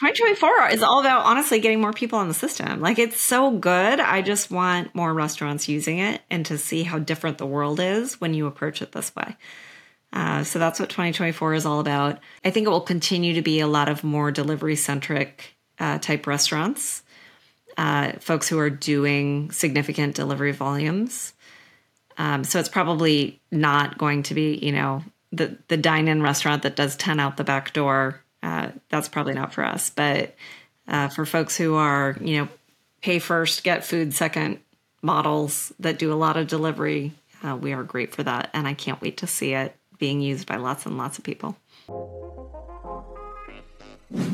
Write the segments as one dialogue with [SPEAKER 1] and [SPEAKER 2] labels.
[SPEAKER 1] 2024 is all about honestly getting more people on the system. Like it's so good. I just want more restaurants using it and to see how different the world is when you approach it this way. Uh, so that's what 2024 is all about. I think it will continue to be a lot of more delivery centric uh, type restaurants, uh, folks who are doing significant delivery volumes. Um, so it's probably not going to be, you know, the the dine in restaurant that does 10 out the back door uh, that's probably not for us. But uh, for folks who are, you know, pay first, get food second models that do a lot of delivery, uh, we are great for that. And I can't wait to see it being used by lots and lots of people.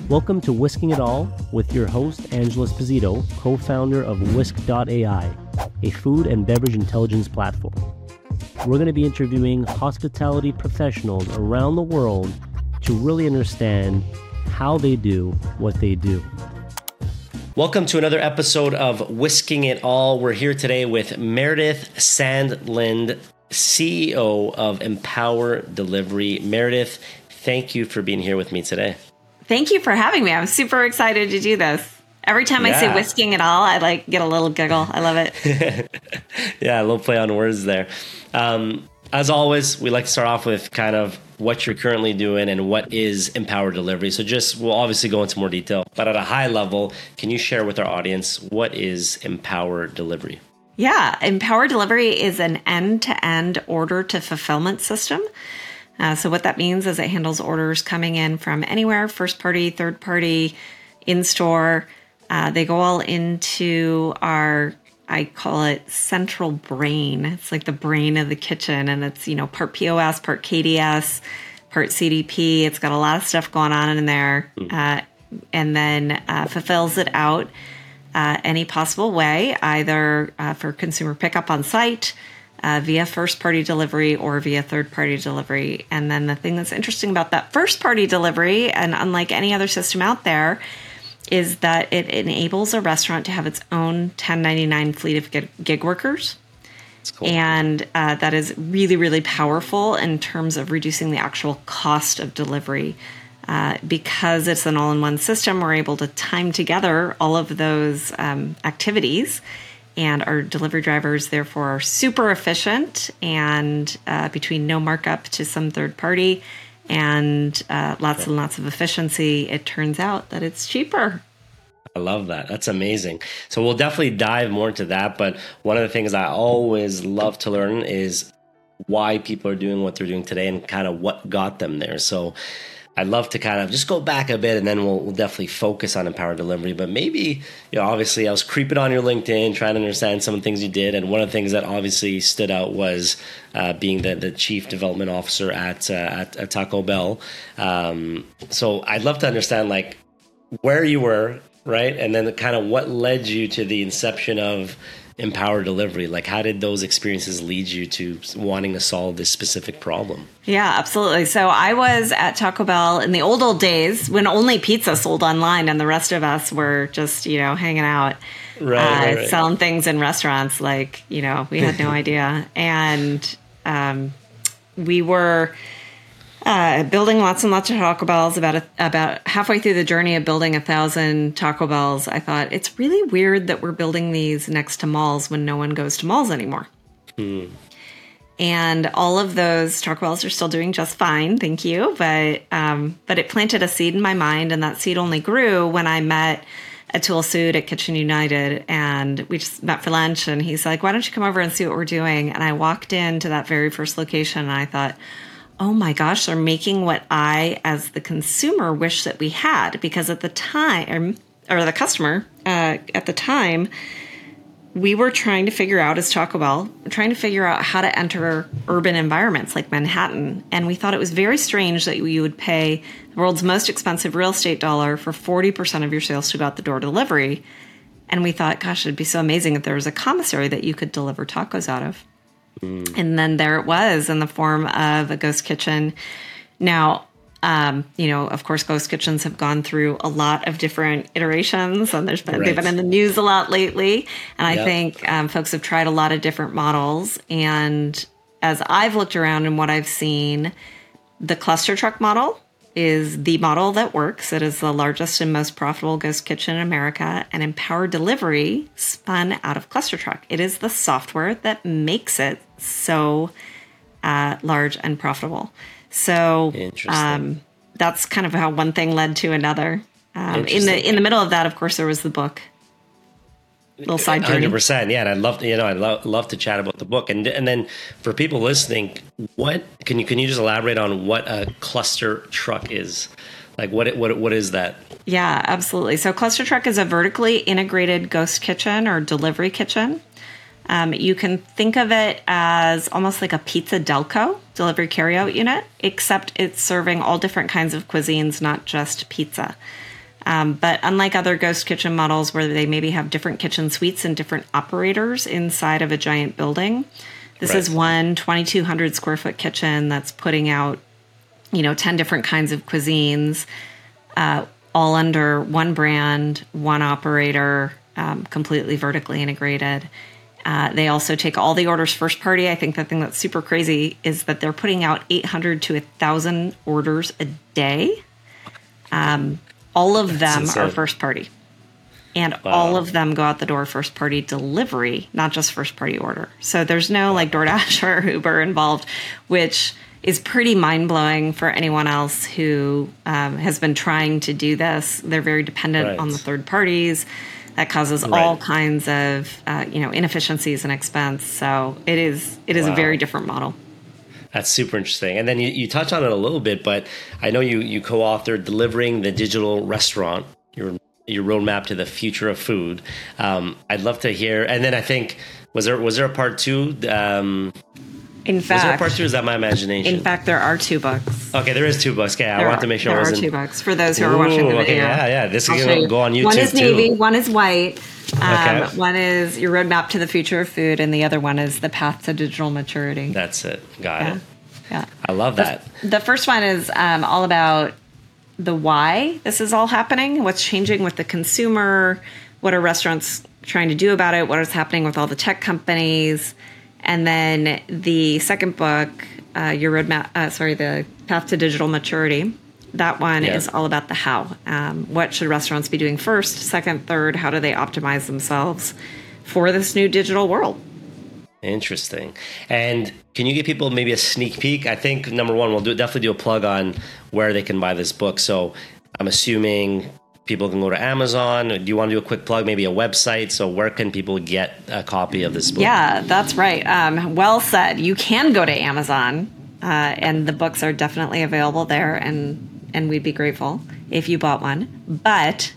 [SPEAKER 2] Welcome to Whisking It All with your host, Angelo Esposito, co founder of Whisk.ai, a food and beverage intelligence platform. We're going to be interviewing hospitality professionals around the world to really understand how they do what they do.
[SPEAKER 3] Welcome to another episode of Whisking It All. We're here today with Meredith Sandland, CEO of Empower Delivery. Meredith, thank you for being here with me today.
[SPEAKER 1] Thank you for having me. I'm super excited to do this. Every time yeah. I say whisking it all, I like get a little giggle. I love it.
[SPEAKER 3] yeah, a little play on words there. Um, as always, we like to start off with kind of what you're currently doing and what is Empower Delivery. So, just we'll obviously go into more detail, but at a high level, can you share with our audience what is Empower Delivery?
[SPEAKER 1] Yeah, Empower Delivery is an end to end order to fulfillment system. Uh, so, what that means is it handles orders coming in from anywhere first party, third party, in store. Uh, they go all into our I call it central brain. It's like the brain of the kitchen, and it's you know part POS, part KDS, part CDP. It's got a lot of stuff going on in there, mm. uh, and then uh, fulfills it out uh, any possible way, either uh, for consumer pickup on site. Uh, via first party delivery or via third party delivery. And then the thing that's interesting about that first party delivery, and unlike any other system out there, is that it enables a restaurant to have its own 1099 fleet of gig workers. Cool. And uh, that is really, really powerful in terms of reducing the actual cost of delivery. Uh, because it's an all in one system, we're able to time together all of those um, activities. And our delivery drivers, therefore, are super efficient and uh, between no markup to some third party and uh, lots and lots of efficiency, it turns out that it's cheaper.
[SPEAKER 3] I love that. That's amazing. So we'll definitely dive more into that. But one of the things I always love to learn is why people are doing what they're doing today and kind of what got them there. So I'd love to kind of just go back a bit and then we'll, we'll definitely focus on empowered delivery. But maybe, you know, obviously I was creeping on your LinkedIn, trying to understand some of the things you did. And one of the things that obviously stood out was uh, being the, the chief development officer at, uh, at, at, Taco Bell. Um, so I'd love to understand like where you were, right? And then kind of what led you to the inception of empower delivery? Like how did those experiences lead you to wanting to solve this specific problem?
[SPEAKER 1] Yeah absolutely. So i was at taco bell in the old old days when only pizza sold online and the rest of us were just you know hanging out right, uh, right, right. selling things in restaurants like you know we had no idea. And um, we were uh, building lots and lots of Taco Bells. About a, about halfway through the journey of building a thousand Taco Bells, I thought it's really weird that we're building these next to malls when no one goes to malls anymore. Hmm. And all of those Taco Bells are still doing just fine, thank you. But um, but it planted a seed in my mind, and that seed only grew when I met Atul Sood at Kitchen United, and we just met for lunch. And he's like, "Why don't you come over and see what we're doing?" And I walked into that very first location, and I thought oh my gosh, they're making what I, as the consumer, wish that we had. Because at the time, or the customer, uh, at the time, we were trying to figure out, as Taco Bell, trying to figure out how to enter urban environments like Manhattan. And we thought it was very strange that you would pay the world's most expensive real estate dollar for 40% of your sales to go out the door delivery. And we thought, gosh, it'd be so amazing if there was a commissary that you could deliver tacos out of. Mm. And then there it was in the form of a ghost kitchen. Now, um, you know, of course, ghost kitchens have gone through a lot of different iterations, and there's been right. they've been in the news a lot lately. And I think um, folks have tried a lot of different models. And as I've looked around and what I've seen, the cluster truck model is the model that works. It is the largest and most profitable ghost kitchen in America, and Empower Delivery spun out of ClusterTruck. It is the software that makes it so uh, large and profitable. So um, that's kind of how one thing led to another. Um, in the in the middle of that, of course, there was the book. Little side journey.
[SPEAKER 3] Hundred percent, yeah. And I'd love to, you know, I'd love, love to chat about the book. And and then for people listening, what can you can you just elaborate on what a cluster truck is? Like what what what is that?
[SPEAKER 1] Yeah, absolutely. So cluster truck is a vertically integrated ghost kitchen or delivery kitchen. Um, you can think of it as almost like a pizza delco delivery carryout unit, except it's serving all different kinds of cuisines, not just pizza. Um, but unlike other ghost kitchen models where they maybe have different kitchen suites and different operators inside of a giant building, this right. is one 2,200 square foot kitchen that's putting out, you know, 10 different kinds of cuisines, uh, all under one brand, one operator, um, completely vertically integrated. Uh, they also take all the orders first party. I think the thing that's super crazy is that they're putting out 800 to 1,000 orders a day. Um, all of them are first party. And wow. all of them go out the door first party delivery, not just first party order. So there's no like DoorDash or Uber involved, which is pretty mind blowing for anyone else who um, has been trying to do this. They're very dependent right. on the third parties that causes right. all kinds of uh, you know inefficiencies and expense. So it is it is wow. a very different model.
[SPEAKER 3] That's super interesting. And then you, you touch on it a little bit, but I know you you co-authored delivering the digital restaurant. Your your roadmap to the future of food. Um, I'd love to hear. And then I think was there was there a part two? Um,
[SPEAKER 1] in fact, was
[SPEAKER 3] there part two? Is that my imagination?
[SPEAKER 1] In fact, there are two books.
[SPEAKER 3] Okay, there is two books. Okay, I want to make sure
[SPEAKER 1] there
[SPEAKER 3] I
[SPEAKER 1] wasn't. are two books for those who are watching the video. Okay,
[SPEAKER 3] yeah, yeah. This is going to go on YouTube
[SPEAKER 1] One is navy,
[SPEAKER 3] too.
[SPEAKER 1] one is white. Um, okay. One is your roadmap to the future of food, and the other one is the path to digital maturity.
[SPEAKER 3] That's it. Got
[SPEAKER 1] yeah.
[SPEAKER 3] it.
[SPEAKER 1] Yeah,
[SPEAKER 3] I love that.
[SPEAKER 1] The, the first one is um, all about the why this is all happening, what's changing with the consumer, what are restaurants trying to do about it, what is happening with all the tech companies and then the second book, uh, your roadmap, uh, sorry, the path to digital maturity. That one yeah. is all about the how. Um, what should restaurants be doing first, second, third? How do they optimize themselves for this new digital world?
[SPEAKER 3] Interesting. And can you give people maybe a sneak peek? I think number one, we'll do definitely do a plug on where they can buy this book. So I'm assuming people can go to Amazon. Do you want to do a quick plug, maybe a website? So, where can people get a copy of this book?
[SPEAKER 1] Yeah, that's right. Um, well said. You can go to Amazon, uh, and the books are definitely available there, and and we'd be grateful if you bought one. But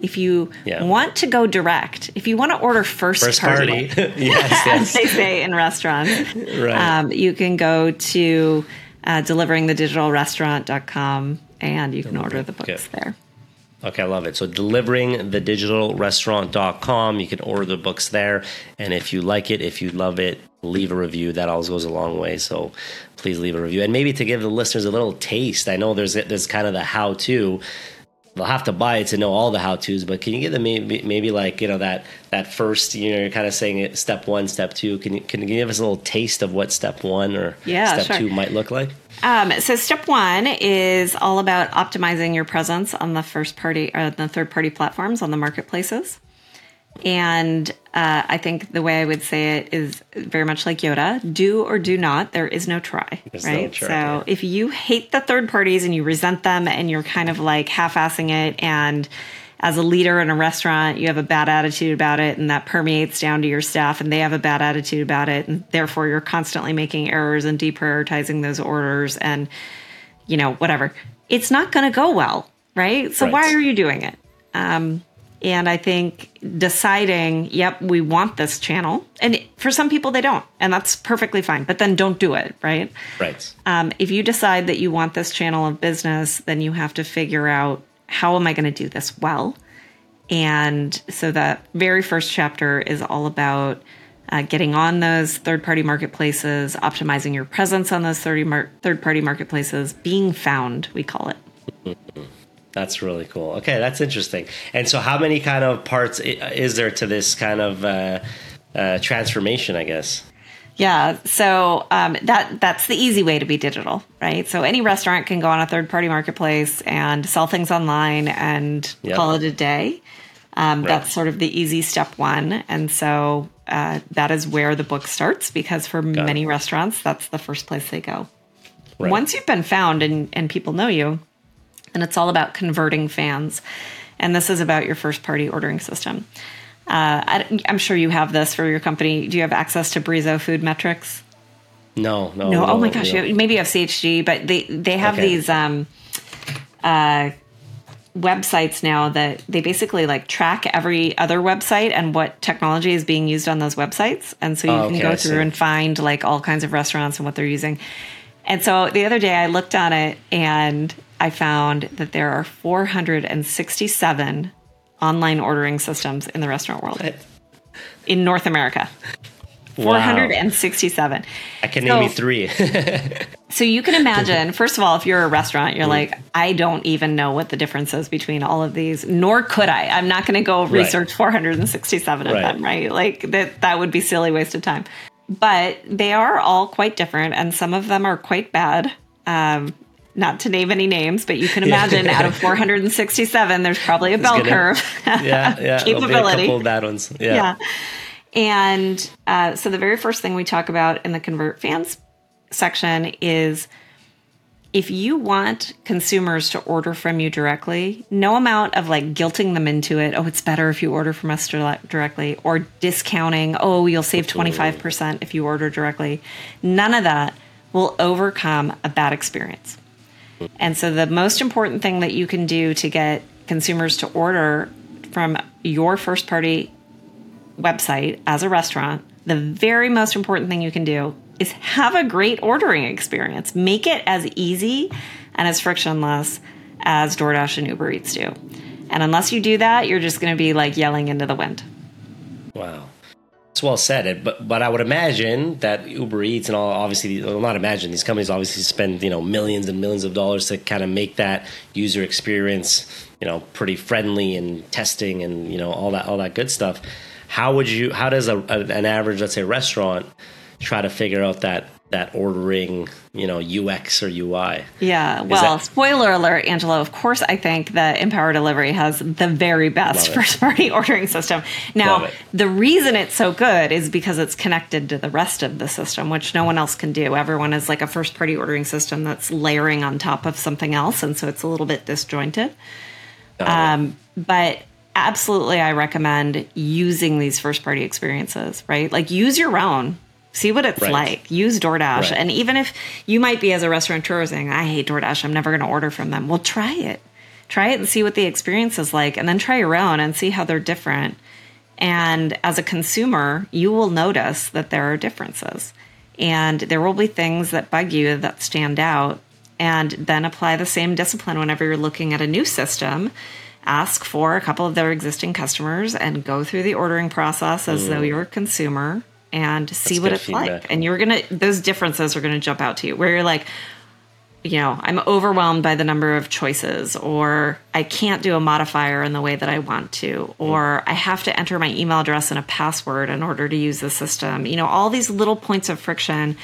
[SPEAKER 1] if you yeah. want to go direct, if you want to order first,
[SPEAKER 3] first
[SPEAKER 1] party,
[SPEAKER 3] party. yes, yes.
[SPEAKER 1] they say in restaurants, right. um, you can go to uh, deliveringthedigitalrestaurant.com and you can order the books okay. there.
[SPEAKER 3] Okay, I love it. So delivering the digital restaurant.com. You can order the books there. And if you like it, if you love it, leave a review. That always goes a long way. So please leave a review. And maybe to give the listeners a little taste. I know there's there's kind of the how to. They'll have to buy it to know all the how tos, but can you give them maybe, maybe like, you know, that that first, you know, you're kind of saying it step one, step two. Can you can you give us a little taste of what step one or yeah, step sure. two might look like?
[SPEAKER 1] Um, so step one is all about optimizing your presence on the first party or the third party platforms on the marketplaces. And uh, I think the way I would say it is very much like Yoda: do or do not. There is no try, There's right? No try, so yeah. if you hate the third parties and you resent them, and you're kind of like half-assing it and as a leader in a restaurant, you have a bad attitude about it, and that permeates down to your staff, and they have a bad attitude about it, and therefore you're constantly making errors and deprioritizing those orders, and you know whatever. It's not going to go well, right? So right. why are you doing it? Um, and I think deciding, yep, we want this channel, and for some people they don't, and that's perfectly fine. But then don't do it, right?
[SPEAKER 3] Right.
[SPEAKER 1] Um, if you decide that you want this channel of business, then you have to figure out how am I going to do this well? And so the very first chapter is all about uh, getting on those third party marketplaces, optimizing your presence on those mar- third party marketplaces, being found, we call it.
[SPEAKER 3] That's really cool. Okay, that's interesting. And so, how many kind of parts is there to this kind of uh, uh, transformation, I guess?
[SPEAKER 1] Yeah, so um, that that's the easy way to be digital, right? So any restaurant can go on a third party marketplace and sell things online and yep. call it a day. Um, right. That's sort of the easy step one, and so uh, that is where the book starts because for Got many it. restaurants, that's the first place they go. Right. Once you've been found and and people know you, and it's all about converting fans, and this is about your first party ordering system. Uh, I, am sure you have this for your company. Do you have access to Brizo food metrics?
[SPEAKER 3] No, no,
[SPEAKER 1] no. oh my gosh, no. maybe you have CHD, but they they have okay. these um, uh, websites now that they basically like track every other website and what technology is being used on those websites, and so you oh, can go through and find like all kinds of restaurants and what they're using. And so the other day I looked on it and I found that there are 467 online ordering systems in the restaurant world in North America. Wow. 467.
[SPEAKER 3] I can so, name you three.
[SPEAKER 1] so you can imagine, first of all, if you're a restaurant, you're mm. like, I don't even know what the difference is between all of these, nor could I. I'm not going to go research right. 467 of right. them, right? Like that, that would be silly waste of time. But they are all quite different, and some of them are quite bad. Um, not to name any names, but you can imagine yeah. out of 467, there's probably a bell curve.
[SPEAKER 3] yeah, yeah. Capability. A couple bad ones. Yeah. yeah.
[SPEAKER 1] And uh, so the very first thing we talk about in the convert fans section is if you want consumers to order from you directly, no amount of like guilting them into it. Oh, it's better if you order from us directly, or discounting. Oh, you'll save 25% if you order directly. None of that will overcome a bad experience. And so, the most important thing that you can do to get consumers to order from your first party website as a restaurant, the very most important thing you can do is have a great ordering experience. Make it as easy and as frictionless as DoorDash and Uber Eats do. And unless you do that, you're just going to be like yelling into the wind.
[SPEAKER 3] Wow it's well said. But but I would imagine that Uber Eats and all obviously well, not imagine these companies obviously spend you know millions and millions of dollars to kind of make that user experience you know pretty friendly and testing and you know all that all that good stuff. How would you? How does a, an average let's say restaurant try to figure out that that ordering, you know, UX or UI.
[SPEAKER 1] Yeah. Well, that- spoiler alert, Angelo. Of course, I think that Empower Delivery has the very best first party ordering system. Now, the reason it's so good is because it's connected to the rest of the system, which no one else can do. Everyone is like a first party ordering system that's layering on top of something else. And so it's a little bit disjointed. Um, but absolutely, I recommend using these first party experiences, right? Like use your own See what it's right. like. Use DoorDash. Right. And even if you might be as a restaurateur saying, I hate DoorDash, I'm never going to order from them. Well, try it. Try it and see what the experience is like, and then try your own and see how they're different. And as a consumer, you will notice that there are differences. And there will be things that bug you that stand out. And then apply the same discipline whenever you're looking at a new system. Ask for a couple of their existing customers and go through the ordering process as mm. though you're a consumer and see That's what it's feedback. like. And you're gonna those differences are gonna jump out to you where you're like, you know, I'm overwhelmed by the number of choices, or I can't do a modifier in the way that I want to, or I have to enter my email address and a password in order to use the system. You know, all these little points of friction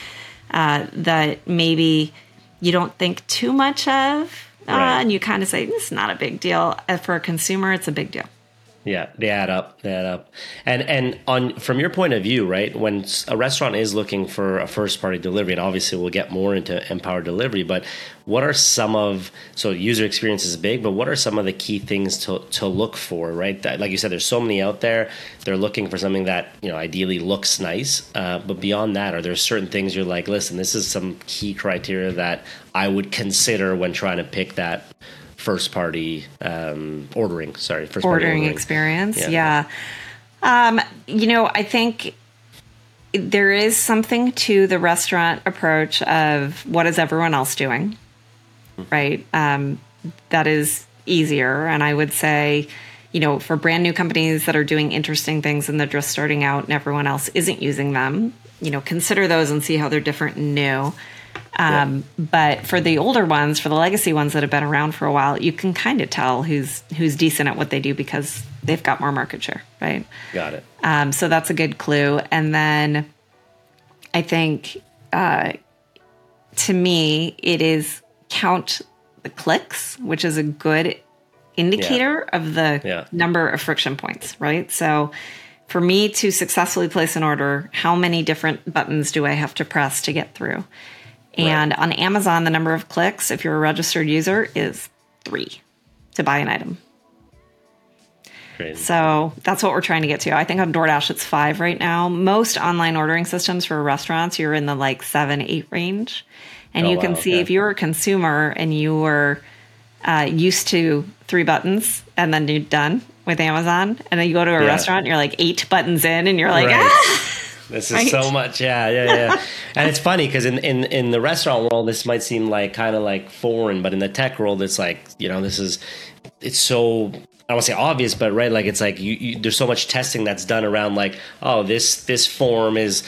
[SPEAKER 1] uh, that maybe you don't think too much of, uh, right. and you kind of say, this is not a big deal. Uh, for a consumer, it's a big deal.
[SPEAKER 3] Yeah, they add up. They add up. And and on from your point of view, right? When a restaurant is looking for a first party delivery, and obviously we'll get more into Empower Delivery, but what are some of so user experience is big, but what are some of the key things to to look for, right? That, like you said, there's so many out there. They're looking for something that you know ideally looks nice, uh, but beyond that, are there certain things you're like, listen, this is some key criteria that I would consider when trying to pick that first party um, ordering. Sorry,
[SPEAKER 1] first ordering, ordering. experience. Yeah. yeah. Um, you know, I think there is something to the restaurant approach of what is everyone else doing, mm-hmm. right? Um, that is easier, and I would say. You know, for brand new companies that are doing interesting things and they're just starting out and everyone else isn't using them, you know, consider those and see how they're different and new. Um, yeah. But for the older ones, for the legacy ones that have been around for a while, you can kind of tell who's who's decent at what they do because they've got more market share, right?
[SPEAKER 3] Got it.
[SPEAKER 1] Um, so that's a good clue. And then I think uh, to me, it is count the clicks, which is a good indicator yeah. of the yeah. number of friction points, right? So for me to successfully place an order, how many different buttons do I have to press to get through? And right. on Amazon, the number of clicks, if you're a registered user, is three to buy an item. Crazy. So that's what we're trying to get to. I think on DoorDash it's five right now. Most online ordering systems for restaurants, you're in the like seven, eight range. And oh, you can wow, see okay. if you're a consumer and you were uh, used to three buttons and then you're done with Amazon, and then you go to a yeah. restaurant, and you're like eight buttons in, and you're like, right. ah!
[SPEAKER 3] This is right? so much, yeah, yeah, yeah. and it's funny because in, in in the restaurant world, this might seem like kind of like foreign, but in the tech world, it's like you know, this is it's so I don't want to say obvious, but right, like it's like you, you, there's so much testing that's done around like, oh, this this form is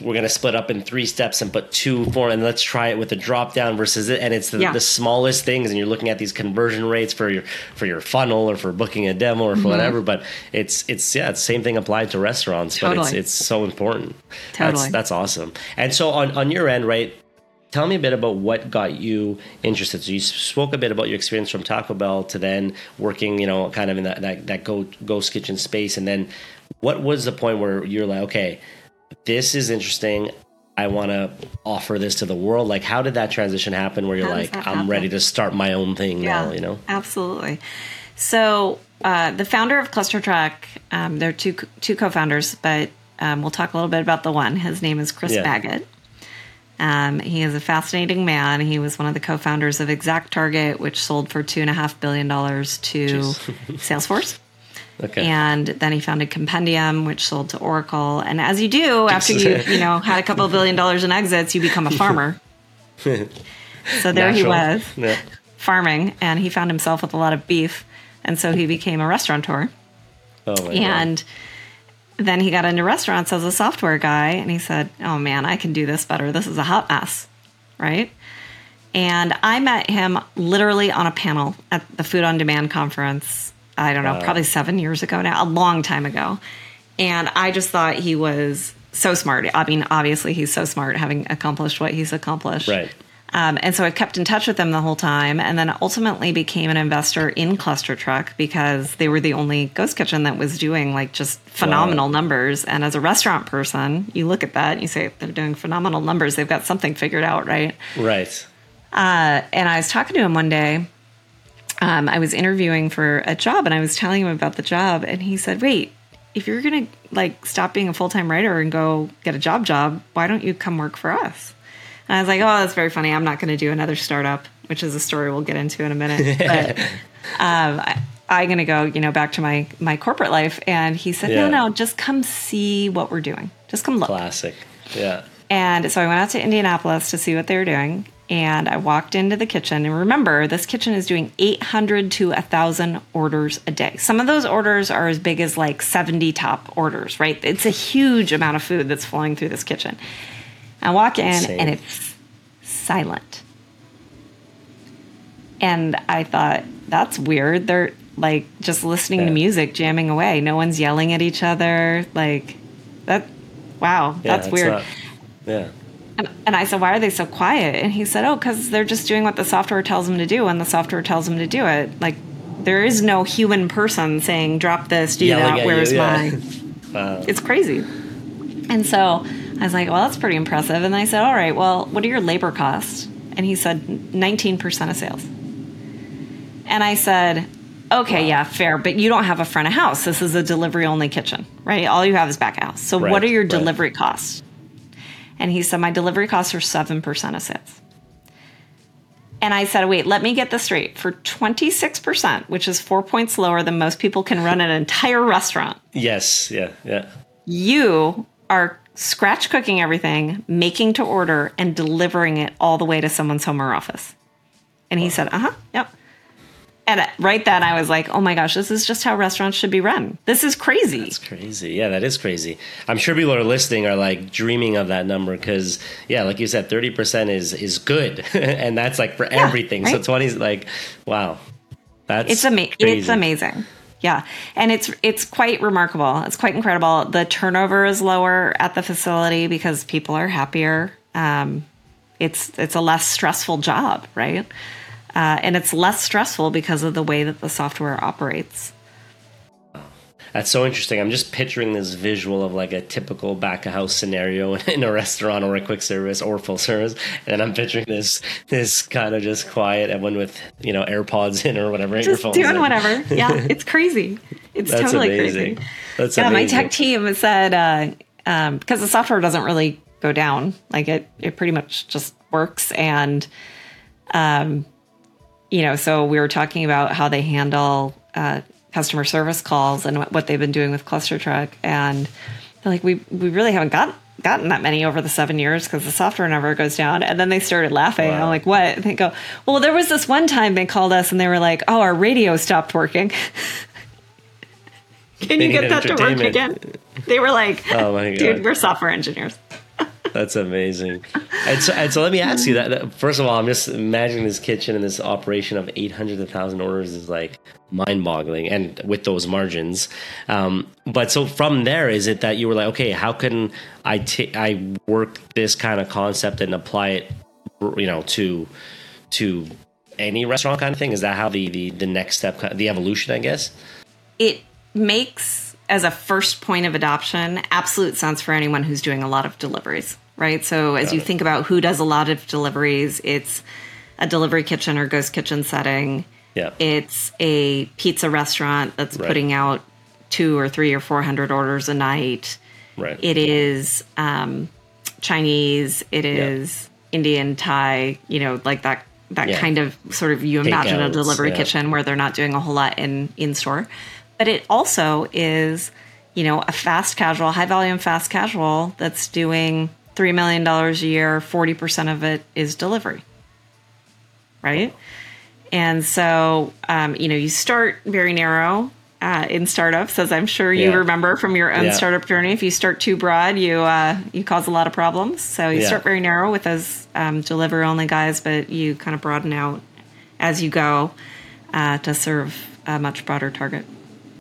[SPEAKER 3] we're going to split up in three steps and put two four and let's try it with a drop down versus it and it's the, yeah. the, smallest things and you're looking at these conversion rates for your for your funnel or for booking a demo or for mm-hmm. whatever but it's it's yeah it's the same thing applied to restaurants totally. but it's it's so important totally. that's that's awesome and so on on your end right tell me a bit about what got you interested. So you spoke a bit about your experience from Taco Bell to then working, you know, kind of in that that, that go ghost kitchen space, and then what was the point where you're like, okay, this is interesting. I want to offer this to the world. Like, how did that transition happen where you're like, I'm ready to start my own thing yeah, now, you know?
[SPEAKER 1] Absolutely. So, uh, the founder of ClusterTruck, um, there are two, two co founders, but um, we'll talk a little bit about the one. His name is Chris yeah. Baggett. Um, he is a fascinating man. He was one of the co founders of Exact Target, which sold for $2.5 billion to Salesforce. Okay. And then he founded Compendium, which sold to Oracle. And as you do after you, you know, had a couple of billion dollars in exits, you become a farmer. so there Natural. he was, yeah. farming, and he found himself with a lot of beef, and so he became a restaurateur. Oh my and God. then he got into restaurants as a software guy, and he said, "Oh man, I can do this better. This is a hot mess, right?" And I met him literally on a panel at the Food on Demand conference I don't know, probably seven years ago now, a long time ago. And I just thought he was so smart. I mean, obviously, he's so smart having accomplished what he's accomplished.
[SPEAKER 3] Right.
[SPEAKER 1] Um, and so I kept in touch with them the whole time, and then ultimately became an investor in Cluster Truck because they were the only ghost kitchen that was doing like just phenomenal wow. numbers. And as a restaurant person, you look at that and you say they're doing phenomenal numbers. They've got something figured out, right?
[SPEAKER 3] Right.
[SPEAKER 1] Uh, and I was talking to him one day, um, I was interviewing for a job and I was telling him about the job, and he said, "Wait, if you're gonna like stop being a full time writer and go get a job job, why don't you come work for us?" And I was like, "Oh, that's very funny. I'm not going to do another startup, which is a story we'll get into in a minute." But um, I, I'm going to go, you know, back to my my corporate life. And he said, yeah. "No, no, just come see what we're doing. Just come look."
[SPEAKER 3] Classic. Yeah.
[SPEAKER 1] And so I went out to Indianapolis to see what they were doing and I walked into the kitchen. And remember, this kitchen is doing 800 to 1,000 orders a day. Some of those orders are as big as like 70 top orders, right? It's a huge amount of food that's flowing through this kitchen. I walk in Insane. and it's silent. And I thought, that's weird. They're like just listening yeah. to music, jamming away. No one's yelling at each other. Like, that, wow, yeah, that's weird. Not,
[SPEAKER 3] yeah.
[SPEAKER 1] And, and I said, Why are they so quiet? And he said, Oh, because they're just doing what the software tells them to do, and the software tells them to do it. Like, there is no human person saying, Drop this, do Yelling that, where's yeah. my. wow. Uh. It's crazy. And so I was like, Well, that's pretty impressive. And I said, All right, well, what are your labor costs? And he said, 19% of sales. And I said, Okay, wow. yeah, fair, but you don't have a front of house. This is a delivery only kitchen, right? All you have is back of house. So, right, what are your right. delivery costs? And he said, My delivery costs are 7% of sales. And I said, Wait, let me get this straight. For 26%, which is four points lower than most people can run an entire restaurant.
[SPEAKER 3] Yes, yeah, yeah.
[SPEAKER 1] You are scratch cooking everything, making to order, and delivering it all the way to someone's home or office. And he wow. said, Uh huh, yep. And right then I was like, oh my gosh, this is just how restaurants should be run. This is crazy.
[SPEAKER 3] That's crazy. Yeah, that is crazy. I'm sure people are listening are like dreaming of that number because, yeah, like you said, 30% is is good. and that's like for yeah, everything. Right? So 20 is like, wow. That's
[SPEAKER 1] it's, ama- it's amazing. Yeah, and it's it's quite remarkable. It's quite incredible. The turnover is lower at the facility because people are happier. Um, it's it's a less stressful job, right? Uh, and it's less stressful because of the way that the software operates.
[SPEAKER 3] That's so interesting. I'm just picturing this visual of like a typical back of house scenario in a restaurant or a quick service or full service, and I'm picturing this this kind of just quiet everyone with you know AirPods in or whatever.
[SPEAKER 1] Just doing in. whatever. Yeah, it's crazy. It's That's totally amazing. crazy. That's yeah. Amazing. My tech team said uh, um, because the software doesn't really go down, like it it pretty much just works and um you know so we were talking about how they handle uh, customer service calls and what they've been doing with ClusterTruck. And like, we, we really haven't got, gotten that many over the seven years because the software never goes down. And then they started laughing. Wow. I'm like, what? And they go, well, there was this one time they called us and they were like, oh, our radio stopped working. Can they you get that to work again? They were like, oh my God. dude, we're software engineers.
[SPEAKER 3] That's amazing. And so, and so, let me ask you that. First of all, I'm just imagining this kitchen and this operation of 800 to 1,000 orders is like mind boggling and with those margins. Um, but so from there, is it that you were like, okay, how can I, t- I work this kind of concept and apply it, you know, to, to any restaurant kind of thing? Is that how the, the, the next step, the evolution, I guess?
[SPEAKER 1] It makes as a first point of adoption absolute sense for anyone who's doing a lot of deliveries right? So as Got you it. think about who does a lot of deliveries, it's a delivery kitchen or ghost kitchen setting.
[SPEAKER 3] Yeah.
[SPEAKER 1] It's a pizza restaurant that's right. putting out two or three or four hundred orders a night.
[SPEAKER 3] Right.
[SPEAKER 1] It is um, Chinese. It is yeah. Indian, Thai. You know, like that. That yeah. kind of sort of you imagine a delivery yeah. kitchen where they're not doing a whole lot in in store, but it also is, you know, a fast casual, high volume fast casual that's doing $3 million a year, 40% of it is delivery. Right? And so, um, you know, you start very narrow uh, in startups, as I'm sure you yeah. remember from your own yeah. startup journey. If you start too broad, you uh, you cause a lot of problems. So you yeah. start very narrow with those um, delivery only guys, but you kind of broaden out as you go uh, to serve a much broader target.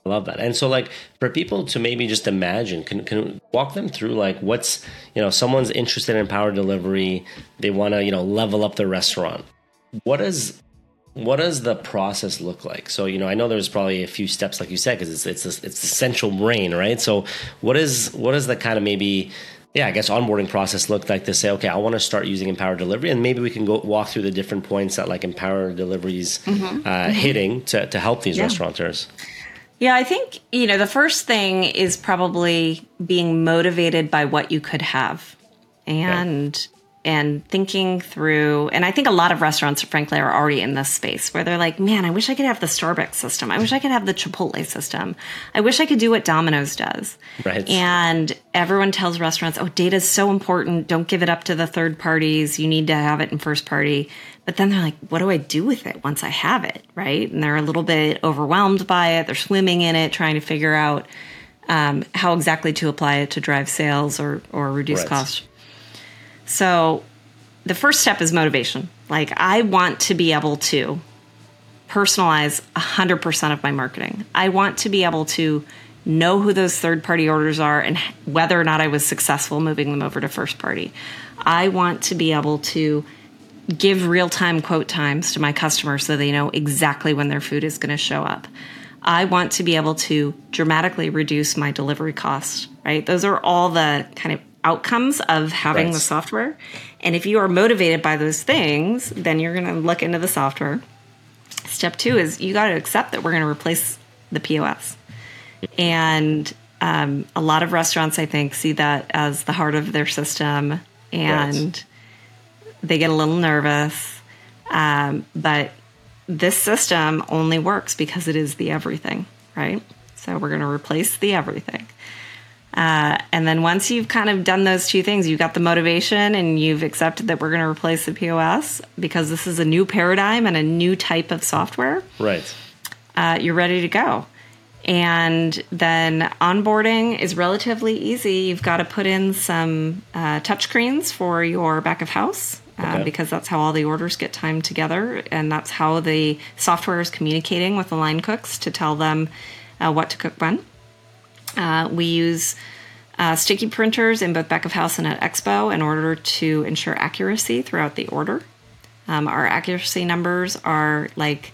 [SPEAKER 3] I love that. And so, like, for people to maybe just imagine, can can walk them through like what's you know someone's interested in power delivery, they want to you know level up their restaurant. What is what does the process look like? So you know, I know there's probably a few steps, like you said, because it's it's a, it's the central brain, right? So what is what is the kind of maybe yeah, I guess onboarding process look like to say, okay, I want to start using Empower Delivery, and maybe we can go walk through the different points that like Empower Delivery's mm-hmm. Uh, mm-hmm. hitting to to help these yeah. restaurateurs.
[SPEAKER 1] Yeah, I think, you know, the first thing is probably being motivated by what you could have. And and thinking through and I think a lot of restaurants frankly are already in this space where they're like, "Man, I wish I could have the Starbucks system. I wish I could have the Chipotle system. I wish I could do what Domino's does."
[SPEAKER 3] Right.
[SPEAKER 1] And everyone tells restaurants, "Oh, data is so important. Don't give it up to the third parties. You need to have it in first party." But then they're like, what do I do with it once I have it? Right. And they're a little bit overwhelmed by it. They're swimming in it, trying to figure out um, how exactly to apply it to drive sales or, or reduce right. costs. So the first step is motivation. Like, I want to be able to personalize 100% of my marketing. I want to be able to know who those third party orders are and whether or not I was successful moving them over to first party. I want to be able to give real time quote times to my customers so they know exactly when their food is going to show up. I want to be able to dramatically reduce my delivery costs, right? Those are all the kind of outcomes of having right. the software. And if you are motivated by those things, then you're going to look into the software. Step two is you got to accept that we're going to replace the POS. And um, a lot of restaurants, I think, see that as the heart of their system. And right they get a little nervous. Um, but this system only works because it is the everything, right? So we're going to replace the everything. Uh, and then once you've kind of done those two things, you've got the motivation and you've accepted that we're going to replace the POS because this is a new paradigm and a new type of software.
[SPEAKER 3] Right.
[SPEAKER 1] Uh, you're ready to go. And then onboarding is relatively easy. You've got to put in some uh, touchscreens for your back of house uh, okay. because that's how all the orders get timed together, and that's how the software is communicating with the line cooks to tell them uh, what to cook when. Uh, we use uh, sticky printers in both back of house and at Expo in order to ensure accuracy throughout the order. Um, our accuracy numbers are like,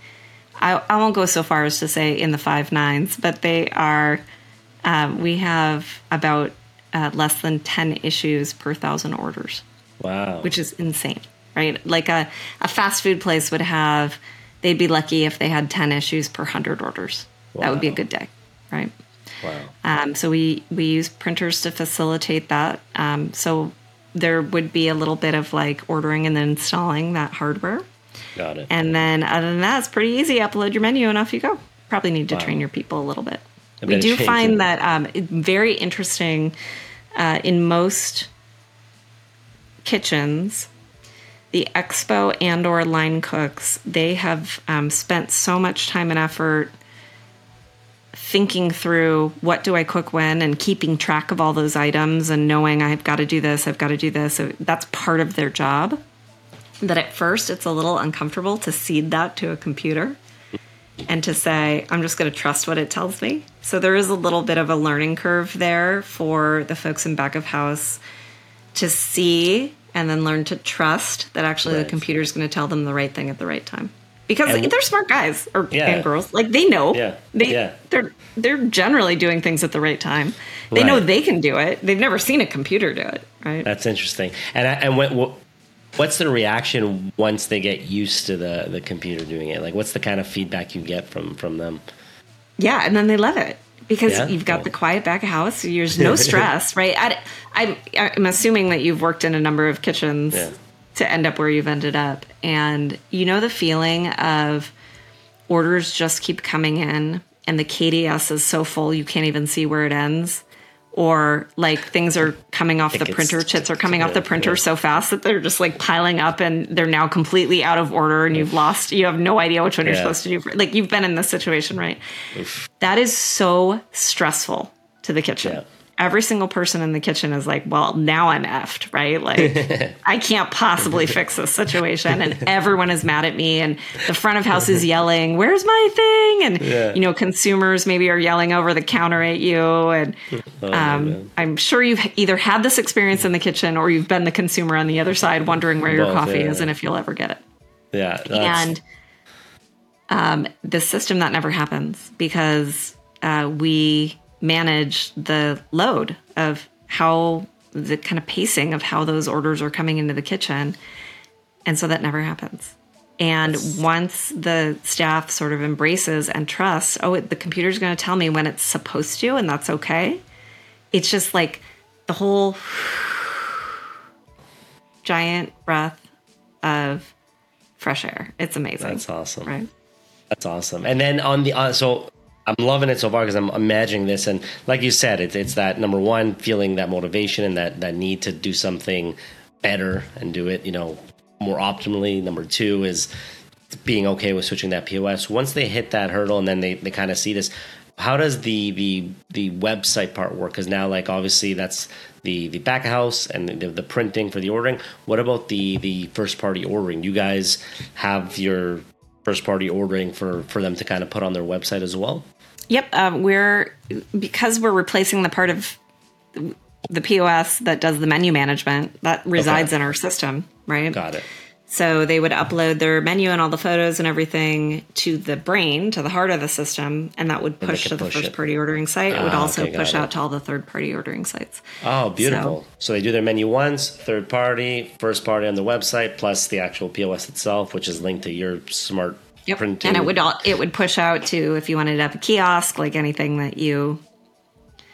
[SPEAKER 1] I, I, won't go so far as to say in the five nines, but they are, um, we have about uh, less than 10 issues per thousand orders.
[SPEAKER 3] Wow.
[SPEAKER 1] Which is insane, right? Like a, a fast food place would have, they'd be lucky if they had 10 issues per 100 orders. Wow. That would be a good day, right?
[SPEAKER 3] Wow.
[SPEAKER 1] Um, so we we use printers to facilitate that. Um, so there would be a little bit of like ordering and then installing that hardware.
[SPEAKER 3] Got it.
[SPEAKER 1] And then other than that, it's pretty easy. Upload your menu and off you go. Probably need to wow. train your people a little bit. We do find it. that um, very interesting uh, in most kitchens the expo and or line cooks they have um, spent so much time and effort thinking through what do I cook when and keeping track of all those items and knowing I've got to do this, I've got to do this. So that's part of their job. That at first it's a little uncomfortable to cede that to a computer and to say, I'm just going to trust what it tells me. So there is a little bit of a learning curve there for the folks in back of house to see and then learn to trust that actually right. the computer is going to tell them the right thing at the right time because and, they're smart guys or yeah. and girls. Like they know.
[SPEAKER 3] Yeah.
[SPEAKER 1] They
[SPEAKER 3] yeah.
[SPEAKER 1] they're they're generally doing things at the right time. They right. know they can do it. They've never seen a computer do it. Right.
[SPEAKER 3] That's interesting. And I, and when, what's the reaction once they get used to the the computer doing it? Like, what's the kind of feedback you get from from them?
[SPEAKER 1] Yeah, and then they love it because yeah? you've got oh. the quiet back of house. There's no stress, right? I, I'm I'm assuming that you've worked in a number of kitchens. Yeah to end up where you've ended up. And you know the feeling of orders just keep coming in and the KDS is so full you can't even see where it ends. Or like things are coming off the printer, chits are coming off the printer so fast that they're just like piling up and they're now completely out of order and you've lost, you have no idea which one yeah. you're supposed to do. For, like you've been in this situation, right? Oof. That is so stressful to the kitchen. Yeah every single person in the kitchen is like, well, now I'm effed, right? Like, I can't possibly fix this situation. And everyone is mad at me. And the front of house is yelling, where's my thing? And, yeah. you know, consumers maybe are yelling over the counter at you. And oh, um, I'm sure you've either had this experience in the kitchen or you've been the consumer on the other side wondering where your coffee yeah. is and if you'll ever get it.
[SPEAKER 3] Yeah.
[SPEAKER 1] And um, the system that never happens because uh, we manage the load of how the kind of pacing of how those orders are coming into the kitchen. And so that never happens. And once the staff sort of embraces and trusts, oh, the computer's going to tell me when it's supposed to, and that's okay. It's just like the whole giant breath of fresh air. It's amazing.
[SPEAKER 3] That's awesome.
[SPEAKER 1] Right.
[SPEAKER 3] That's awesome. And then on the uh, so I'm loving it so far because I'm imagining this, and like you said, it's it's that number one feeling that motivation and that that need to do something better and do it, you know, more optimally. Number two is being okay with switching that POS. Once they hit that hurdle and then they, they kind of see this, how does the the the website part work? Because now, like obviously, that's the the back house and the, the printing for the ordering. What about the the first party ordering? You guys have your first party ordering for for them to kind of put on their website as well.
[SPEAKER 1] Yep, um, we're because we're replacing the part of the POS that does the menu management that resides okay. in our system, right?
[SPEAKER 3] Got it.
[SPEAKER 1] So they would upload their menu and all the photos and everything to the brain, to the heart of the system, and that would push to the first party ordering site. It would ah, also okay, push out to all the third party ordering sites.
[SPEAKER 3] Oh, beautiful. So, so, they do their menu once, third party, first party on the website, plus the actual POS itself, which is linked to your smart
[SPEAKER 1] Yep. Printing. And it would all, it would push out to if you wanted to have a kiosk, like anything that you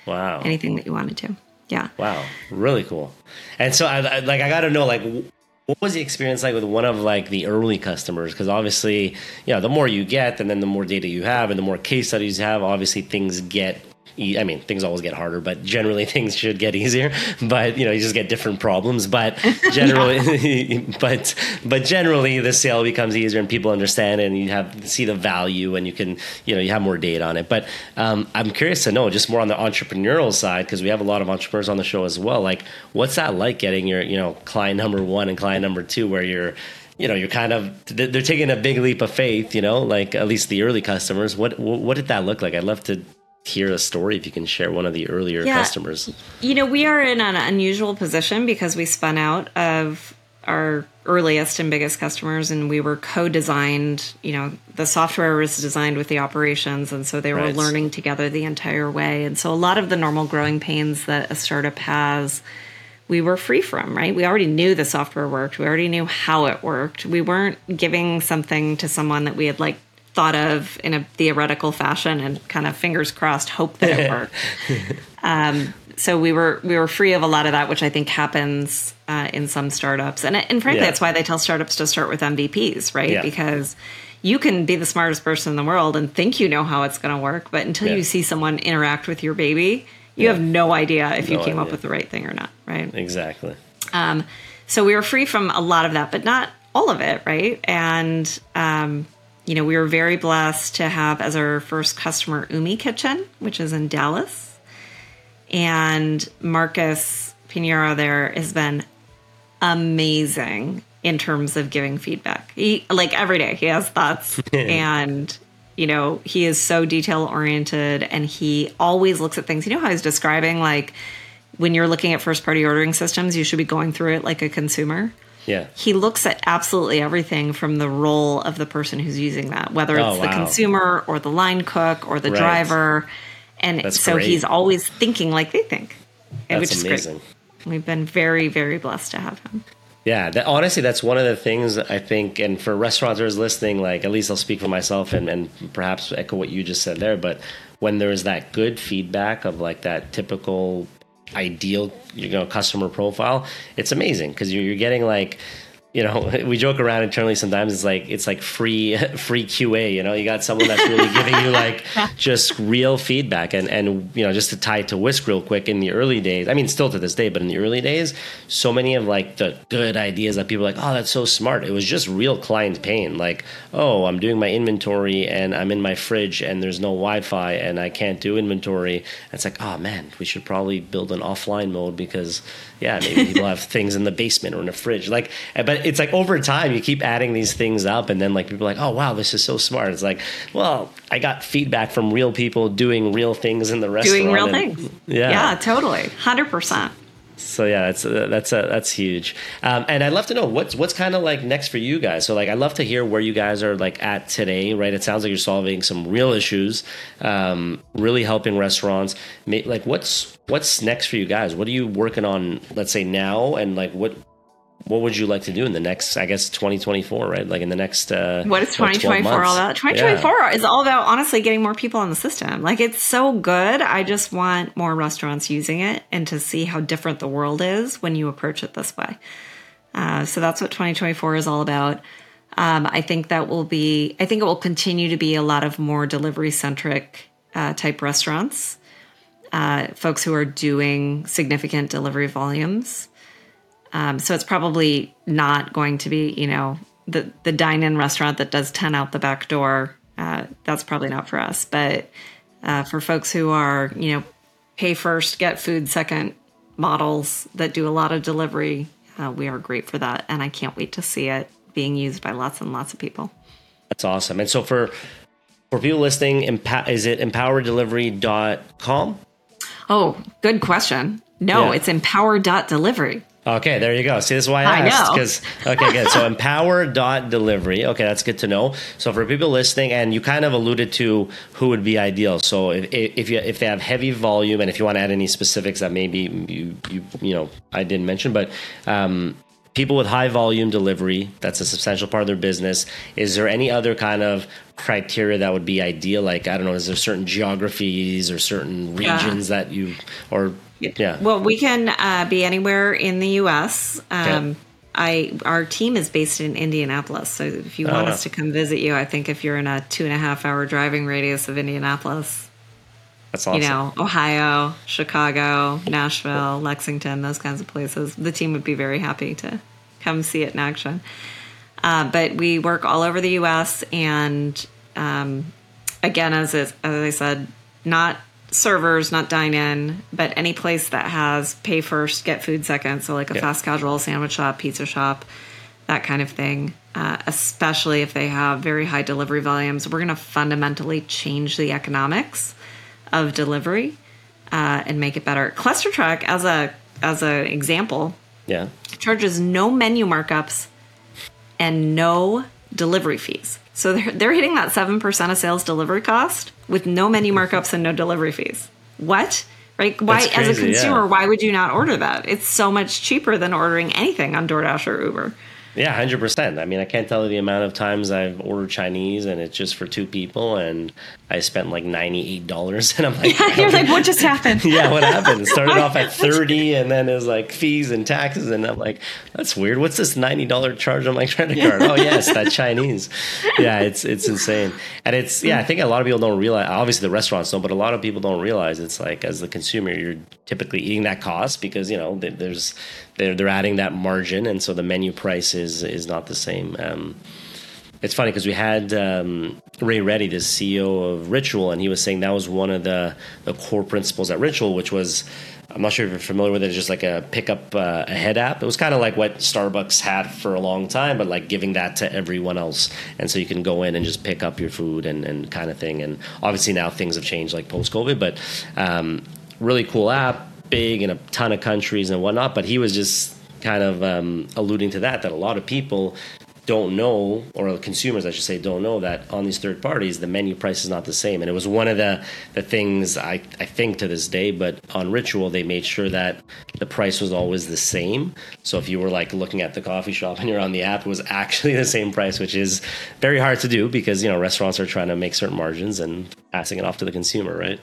[SPEAKER 3] Wow.
[SPEAKER 1] Anything that you wanted to. Yeah.
[SPEAKER 3] Wow. Really cool. And so I, I like I got to know like what was the experience like with one of like the early customers because obviously you know the more you get and then the more data you have and the more case studies you have obviously things get I mean, things always get harder, but generally things should get easier. But you know, you just get different problems. But generally, but but generally, the sale becomes easier and people understand and you have see the value and you can you know you have more data on it. But um, I'm curious to know just more on the entrepreneurial side because we have a lot of entrepreneurs on the show as well. Like, what's that like getting your you know client number one and client number two where you're you know, you're kind of they're taking a big leap of faith, you know, like at least the early customers. What what did that look like? I'd love to hear a story if you can share one of the earlier yeah. customers.
[SPEAKER 1] You know, we are in an unusual position because we spun out of our earliest and biggest customers and we were co-designed you know the software was designed with the operations and so they were right. learning together the entire way and so a lot of the normal growing pains that a startup has we were free from right we already knew the software worked we already knew how it worked we weren't giving something to someone that we had like thought of in a theoretical fashion and kind of fingers crossed hope that it worked um, so we were we were free of a lot of that, which I think happens uh, in some startups, and and frankly, yeah. that's why they tell startups to start with MVPs, right? Yeah. Because you can be the smartest person in the world and think you know how it's going to work, but until yeah. you see someone interact with your baby, you have no idea if no you came idea. up with the right thing or not, right?
[SPEAKER 3] Exactly.
[SPEAKER 1] Um, so we were free from a lot of that, but not all of it, right? And um, you know, we were very blessed to have as our first customer Umi Kitchen, which is in Dallas and Marcus Pinheiro there has been amazing in terms of giving feedback. He like every day he has thoughts and you know, he is so detail oriented and he always looks at things. You know how he's describing like when you're looking at first party ordering systems, you should be going through it like a consumer.
[SPEAKER 3] Yeah.
[SPEAKER 1] He looks at absolutely everything from the role of the person who's using that, whether it's oh, wow. the consumer or the line cook or the right. driver and That's so great. he's always thinking like they think,
[SPEAKER 3] That's which is amazing.
[SPEAKER 1] great. We've been very, very blessed to have him.
[SPEAKER 3] Yeah, that, honestly, that's one of the things I think, and for restaurateurs listening, like at least I'll speak for myself and, and perhaps echo what you just said there. But when there's that good feedback of like that typical ideal you know customer profile, it's amazing because you're, you're getting like you know, we joke around internally sometimes. It's like it's like free free QA. You know, you got someone that's really giving you like just real feedback, and and you know, just to tie it to Whisk real quick. In the early days, I mean, still to this day, but in the early days, so many of like the good ideas that people are like, oh, that's so smart. It was just real client pain. Like, oh, I'm doing my inventory and I'm in my fridge and there's no Wi-Fi and I can't do inventory. And it's like, oh man, we should probably build an offline mode because yeah, maybe people have things in the basement or in the fridge. Like, but it's like over time you keep adding these things up, and then like people are like, oh wow, this is so smart. It's like, well, I got feedback from real people doing real things in the restaurant.
[SPEAKER 1] Doing real and, things. Yeah, yeah, totally, hundred percent.
[SPEAKER 3] So yeah, that's that's uh, that's huge. Um, and I'd love to know what's what's kind of like next for you guys. So like, I'd love to hear where you guys are like at today. Right? It sounds like you're solving some real issues, um, really helping restaurants. Like, what's what's next for you guys? What are you working on? Let's say now, and like what what would you like to do in the next i guess 2024 right? Like in the next uh
[SPEAKER 1] what is 2024 all about? 2024 yeah. is all about honestly getting more people on the system. Like it's so good. I just want more restaurants using it and to see how different the world is when you approach it this way. Uh, so that's what 2024 is all about. Um, i think that will be i think it will continue to be a lot of more delivery centric uh, type restaurants uh, folks who are doing significant delivery volumes um, so it's probably not going to be, you know, the the dine-in restaurant that does ten out the back door. Uh, that's probably not for us. But uh, for folks who are, you know, pay first, get food second models that do a lot of delivery, uh, we are great for that, and I can't wait to see it being used by lots and lots of people.
[SPEAKER 3] That's awesome. And so for for people listening, is it empowerdelivery.com?
[SPEAKER 1] Oh, good question. No, yeah. it's empower.delivery.
[SPEAKER 3] Okay, there you go. See, this is why I, I asked. Because okay, good. So empower dot delivery. Okay, that's good to know. So for people listening, and you kind of alluded to who would be ideal. So if, if you if they have heavy volume, and if you want to add any specifics that maybe you you you know I didn't mention, but um, people with high volume delivery that's a substantial part of their business is there any other kind of criteria that would be ideal like i don't know is there certain geographies or certain regions yeah. that you or yeah.
[SPEAKER 1] Well, we can uh, be anywhere in the U.S. Um, okay. I our team is based in Indianapolis, so if you oh, want wow. us to come visit you, I think if you're in a two and a half hour driving radius of Indianapolis,
[SPEAKER 3] that's awesome.
[SPEAKER 1] You know, Ohio, Chicago, Nashville, Lexington, those kinds of places. The team would be very happy to come see it in action. Uh, but we work all over the U.S. and um, again, as as I said, not servers, not dine in, but any place that has pay first, get food second. So, like a fast casual sandwich shop, pizza shop, that kind of thing. Uh, especially if they have very high delivery volumes, we're going to fundamentally change the economics of delivery uh, and make it better. ClusterTruck, as a as an example,
[SPEAKER 3] yeah,
[SPEAKER 1] charges no menu markups and no delivery fees. So they're, they're hitting that 7% of sales delivery cost with no menu mm-hmm. markups and no delivery fees. What? Right? Why, crazy, as a consumer, yeah. why would you not order that? It's so much cheaper than ordering anything on DoorDash or Uber.
[SPEAKER 3] Yeah, hundred percent. I mean, I can't tell you the amount of times I've ordered Chinese and it's just for two people, and I spent like ninety eight dollars, and I'm like,
[SPEAKER 1] yeah, you're like, what just happened?
[SPEAKER 3] yeah, what happened? It started off at thirty, and then it was like fees and taxes, and I'm like, that's weird. What's this ninety dollar charge on my credit card? oh yes, that Chinese. Yeah, it's it's insane, and it's yeah. I think a lot of people don't realize. Obviously, the restaurants don't, but a lot of people don't realize it's like as the consumer, you're typically eating that cost because you know there's they're they're adding that margin, and so the menu price is is not the same. Um, it's funny because we had um, Ray Reddy, the CEO of Ritual, and he was saying that was one of the the core principles at Ritual, which was I'm not sure if you're familiar with it. It's just like a pickup uh, head app. It was kind of like what Starbucks had for a long time, but like giving that to everyone else. And so you can go in and just pick up your food and, and kind of thing. And obviously now things have changed like post COVID, but um, really cool app big in a ton of countries and whatnot. But he was just kind of um, alluding to that that a lot of people don't know, or consumers, I should say, don't know that on these third parties, the menu price is not the same. And it was one of the, the things I, I think to this day, but on Ritual, they made sure that the price was always the same. So if you were like looking at the coffee shop and you're on the app, it was actually the same price, which is very hard to do because, you know, restaurants are trying to make certain margins and passing it off to the consumer, right?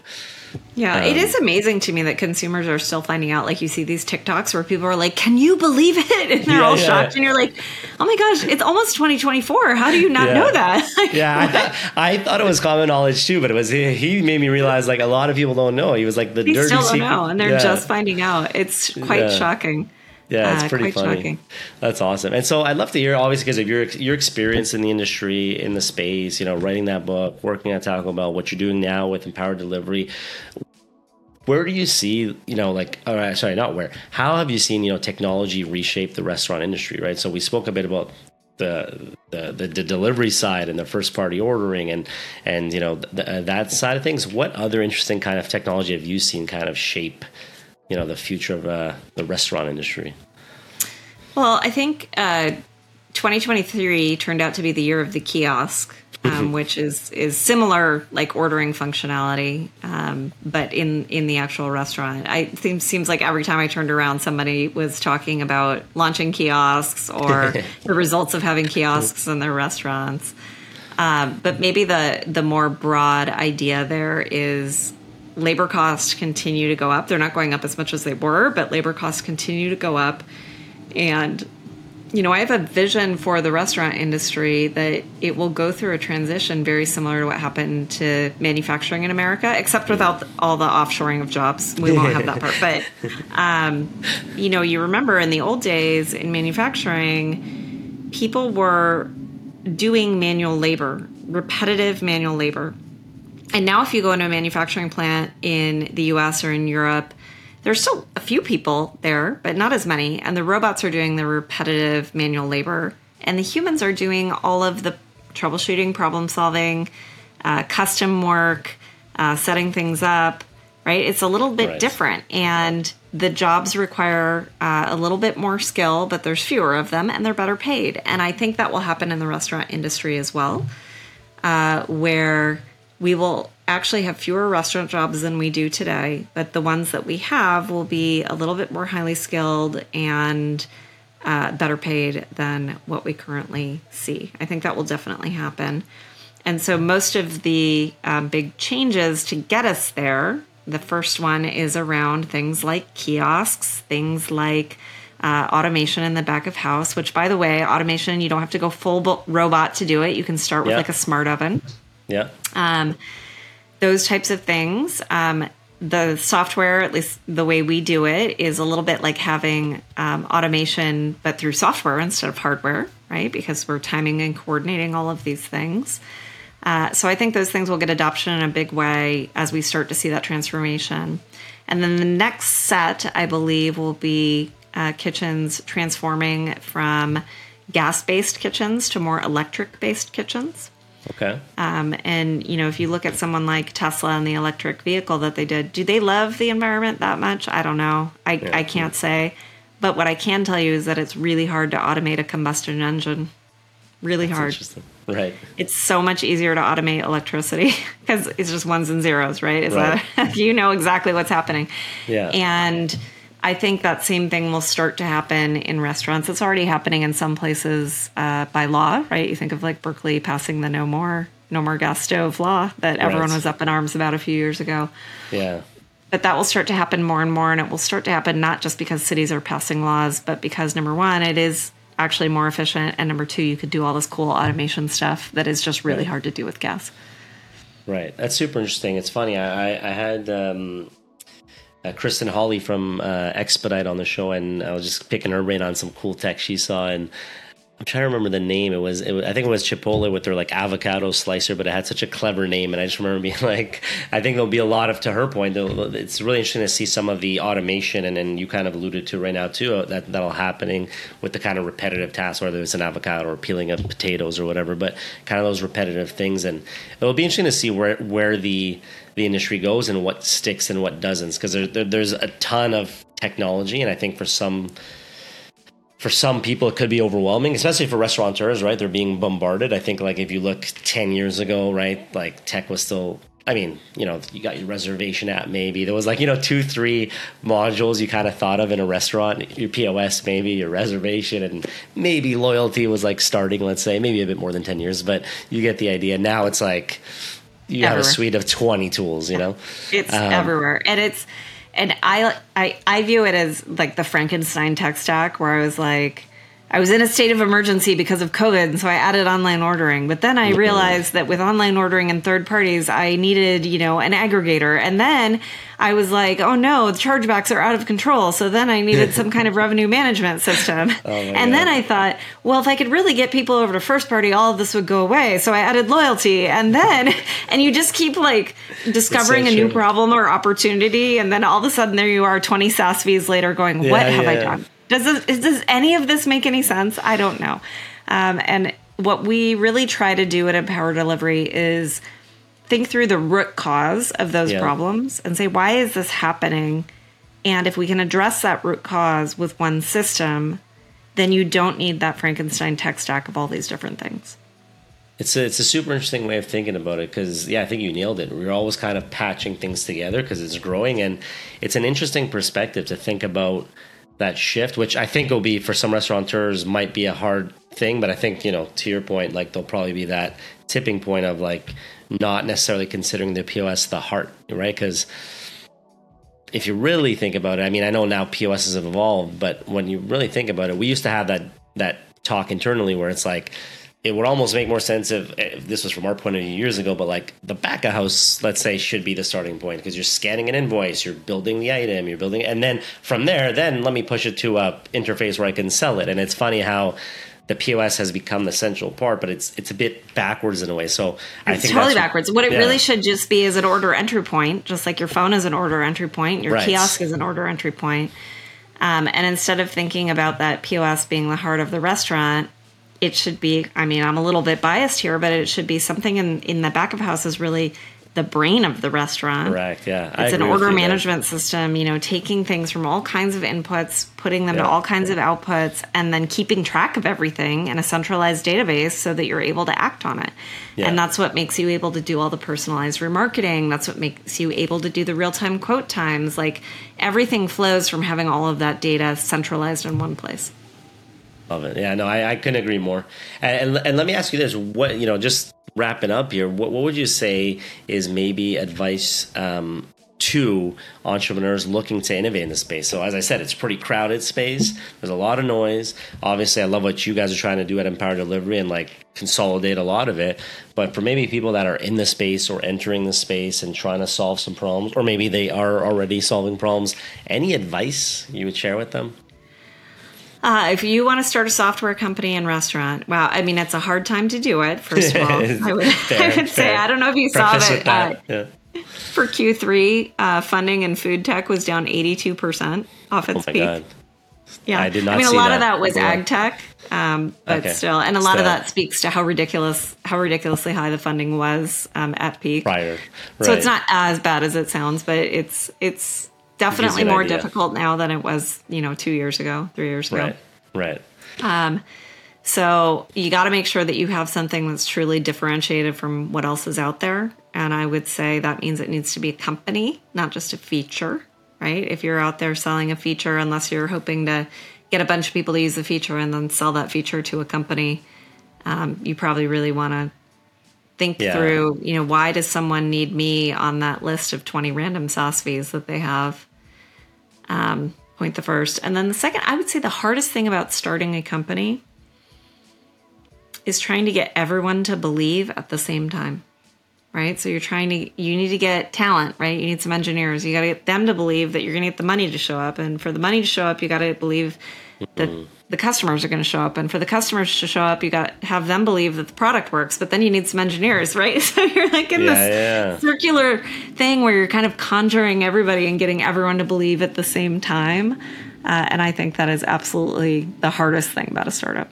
[SPEAKER 1] Yeah, um, it is amazing to me that consumers are still finding out. Like you see these TikToks where people are like, "Can you believe it?" and they're yeah, all yeah, shocked, yeah. and you're like, "Oh my gosh, it's almost 2024. How do you not know that?"
[SPEAKER 3] yeah, I thought, I thought, it was common knowledge too, but it was he made me realize like a lot of people don't know. He was like the
[SPEAKER 1] they
[SPEAKER 3] dirty
[SPEAKER 1] still don't
[SPEAKER 3] secret.
[SPEAKER 1] know, and they're just finding out. It's quite shocking.
[SPEAKER 3] Yeah, it's uh, pretty funny. Shocking. That's awesome. And so I'd love to hear, obviously, because of your your experience in the industry, in the space, you know, writing that book, working at Taco Bell, what you're doing now with Empowered Delivery where do you see you know like uh, sorry not where how have you seen you know technology reshape the restaurant industry right so we spoke a bit about the the, the, delivery side and the first party ordering and and you know uh, that side of things what other interesting kind of technology have you seen kind of shape you know the future of uh, the restaurant industry
[SPEAKER 1] well i think uh, 2023 turned out to be the year of the kiosk um, mm-hmm. which is is similar like ordering functionality, um, but in in the actual restaurant. I think seems like every time I turned around, somebody was talking about launching kiosks or the results of having kiosks in their restaurants. Um, but maybe the the more broad idea there is labor costs continue to go up. They're not going up as much as they were, but labor costs continue to go up, and you know, I have a vision for the restaurant industry that it will go through a transition very similar to what happened to manufacturing in America, except without all the offshoring of jobs. We won't have that part. But, um, you know, you remember in the old days in manufacturing, people were doing manual labor, repetitive manual labor. And now, if you go into a manufacturing plant in the US or in Europe, there's still a few people there, but not as many. And the robots are doing the repetitive manual labor, and the humans are doing all of the troubleshooting, problem solving, uh, custom work, uh, setting things up. Right? It's a little bit right. different, and the jobs require uh, a little bit more skill, but there's fewer of them, and they're better paid. And I think that will happen in the restaurant industry as well, uh, where we will actually have fewer restaurant jobs than we do today, but the ones that we have will be a little bit more highly skilled and uh, better paid than what we currently see. I think that will definitely happen. And so, most of the um, big changes to get us there, the first one is around things like kiosks, things like uh, automation in the back of house, which, by the way, automation, you don't have to go full robot to do it. You can start with yeah. like a smart oven.
[SPEAKER 3] Yeah.
[SPEAKER 1] Um, those types of things. Um, the software, at least the way we do it, is a little bit like having um, automation, but through software instead of hardware, right? Because we're timing and coordinating all of these things. Uh, so I think those things will get adoption in a big way as we start to see that transformation. And then the next set, I believe, will be uh, kitchens transforming from gas based kitchens to more electric based kitchens.
[SPEAKER 3] Okay.
[SPEAKER 1] Um, and you know, if you look at someone like Tesla and the electric vehicle that they did, do they love the environment that much? I don't know. I yeah. I can't say. But what I can tell you is that it's really hard to automate a combustion engine. Really That's hard.
[SPEAKER 3] Right.
[SPEAKER 1] It's so much easier to automate electricity because it's just ones and zeros, right? Is right. that you know exactly what's happening.
[SPEAKER 3] Yeah.
[SPEAKER 1] And I think that same thing will start to happen in restaurants. It's already happening in some places uh, by law, right? You think of like Berkeley passing the no more no more gas stove law that right. everyone was up in arms about a few years ago.
[SPEAKER 3] Yeah.
[SPEAKER 1] But that will start to happen more and more, and it will start to happen not just because cities are passing laws, but because number one, it is actually more efficient, and number two, you could do all this cool automation stuff that is just really right. hard to do with gas.
[SPEAKER 3] Right. That's super interesting. It's funny. I, I had um, uh, Kristen Hawley from uh, Expedite on the show, and I was just picking her brain on some cool tech she saw. And I'm trying to remember the name. It was, it was, I think it was Chipotle with their like avocado slicer, but it had such a clever name. And I just remember being like, I think there'll be a lot of, to her point, it's really interesting to see some of the automation, and then you kind of alluded to right now too uh, that that'll happening with the kind of repetitive tasks, whether it's an avocado or peeling up potatoes or whatever, but kind of those repetitive things. And it'll be interesting to see where where the the industry goes and what sticks and what doesn't because there, there, there's a ton of technology and i think for some for some people it could be overwhelming especially for restaurateurs right they're being bombarded i think like if you look 10 years ago right like tech was still I mean, you know, you got your reservation app maybe. There was like, you know, two, three modules you kind of thought of in a restaurant, your POS maybe, your reservation, and maybe loyalty was like starting, let's say, maybe a bit more than 10 years, but you get the idea. Now it's like, you everywhere. have a suite of 20 tools you know?
[SPEAKER 1] It's um, everywhere. And it's and I, I i view it as like the frankenstein tech stack where i was like I was in a state of emergency because of COVID, and so I added online ordering. But then I mm-hmm. realized that with online ordering and third parties, I needed, you know, an aggregator. And then I was like, oh no, the chargebacks are out of control. So then I needed some kind of revenue management system. Oh and God. then I thought, well, if I could really get people over to first party, all of this would go away. So I added loyalty. And then, and you just keep like discovering so a new problem or opportunity. And then all of a sudden there you are 20 SaaS fees later going, what yeah, have yeah. I done? Does this, does any of this make any sense? I don't know. Um, and what we really try to do at Empower Delivery is think through the root cause of those yeah. problems and say, why is this happening? And if we can address that root cause with one system, then you don't need that Frankenstein tech stack of all these different things.
[SPEAKER 3] It's a, it's a super interesting way of thinking about it because, yeah, I think you nailed it. We're always kind of patching things together because it's growing. And it's an interesting perspective to think about that shift, which I think will be for some restaurateurs might be a hard thing, but I think you know to your point, like there'll probably be that tipping point of like not necessarily considering the POS the heart, right? Because if you really think about it, I mean, I know now POS have evolved, but when you really think about it, we used to have that that talk internally where it's like it would almost make more sense if, if, this was from our point of view years ago, but like the back of house, let's say, should be the starting point because you're scanning an invoice, you're building the item, you're building, and then from there, then let me push it to a interface where I can sell it. And it's funny how the POS has become the central part, but it's it's a bit backwards in a way. So I
[SPEAKER 1] it's
[SPEAKER 3] think
[SPEAKER 1] totally backwards. What it yeah. really should just be is an order entry point, just like your phone is an order entry point, your right. kiosk is an order entry point. Um, and instead of thinking about that POS being the heart of the restaurant, it should be i mean i'm a little bit biased here but it should be something in in the back of house is really the brain of the restaurant.
[SPEAKER 3] Correct yeah.
[SPEAKER 1] It's an order management system you know taking things from all kinds of inputs putting them yeah. to all kinds of outputs and then keeping track of everything in a centralized database so that you're able to act on it. Yeah. and that's what makes you able to do all the personalized remarketing. That's what makes you able to do the real-time quote times. Like everything flows from having all of that data centralized in one place
[SPEAKER 3] Love it. Yeah, no, I, I couldn't agree more. And, and, and let me ask you this: what you know, just wrapping up here, what, what would you say is maybe advice um, to entrepreneurs looking to innovate in the space? So, as I said, it's pretty crowded space. There's a lot of noise. Obviously, I love what you guys are trying to do at Empower Delivery and like consolidate a lot of it. But for maybe people that are in the space or entering the space and trying to solve some problems, or maybe they are already solving problems, any advice you would share with them?
[SPEAKER 1] Uh, if you want to start a software company and restaurant, wow, I mean, it's a hard time to do it, first of all. I would, fair, I would say, I don't know if you Preface saw that. Uh, yeah. For Q3, uh, funding in food tech was down 82% off its oh peak. God. Yeah, I did not. I mean, a lot that. of that was ag tech, um, but okay. still, and a lot still. of that speaks to how ridiculous, how ridiculously high the funding was um, at peak.
[SPEAKER 3] Prior, right.
[SPEAKER 1] so it's not as bad as it sounds, but it's it's definitely more idea. difficult now than it was, you know, two years ago, three years ago.
[SPEAKER 3] Right, right.
[SPEAKER 1] Um, so you got to make sure that you have something that's truly differentiated from what else is out there. And I would say that means it needs to be a company, not just a feature, right? If you're out there selling a feature, unless you're hoping to get a bunch of people to use the feature and then sell that feature to a company, um, you probably really want to think yeah. through, you know, why does someone need me on that list of 20 random SaaS fees that they have? Um, point the first. And then the second, I would say the hardest thing about starting a company is trying to get everyone to believe at the same time right? So you're trying to, you need to get talent, right? You need some engineers. You got to get them to believe that you're going to get the money to show up. And for the money to show up, you got to believe that mm-hmm. The customers are going to show up. And for the customers to show up, you got to have them believe that the product works. But then you need some engineers, right? So you're like in yeah, this yeah. circular thing where you're kind of conjuring everybody and getting everyone to believe at the same time. Uh, and I think that is absolutely the hardest thing about a startup.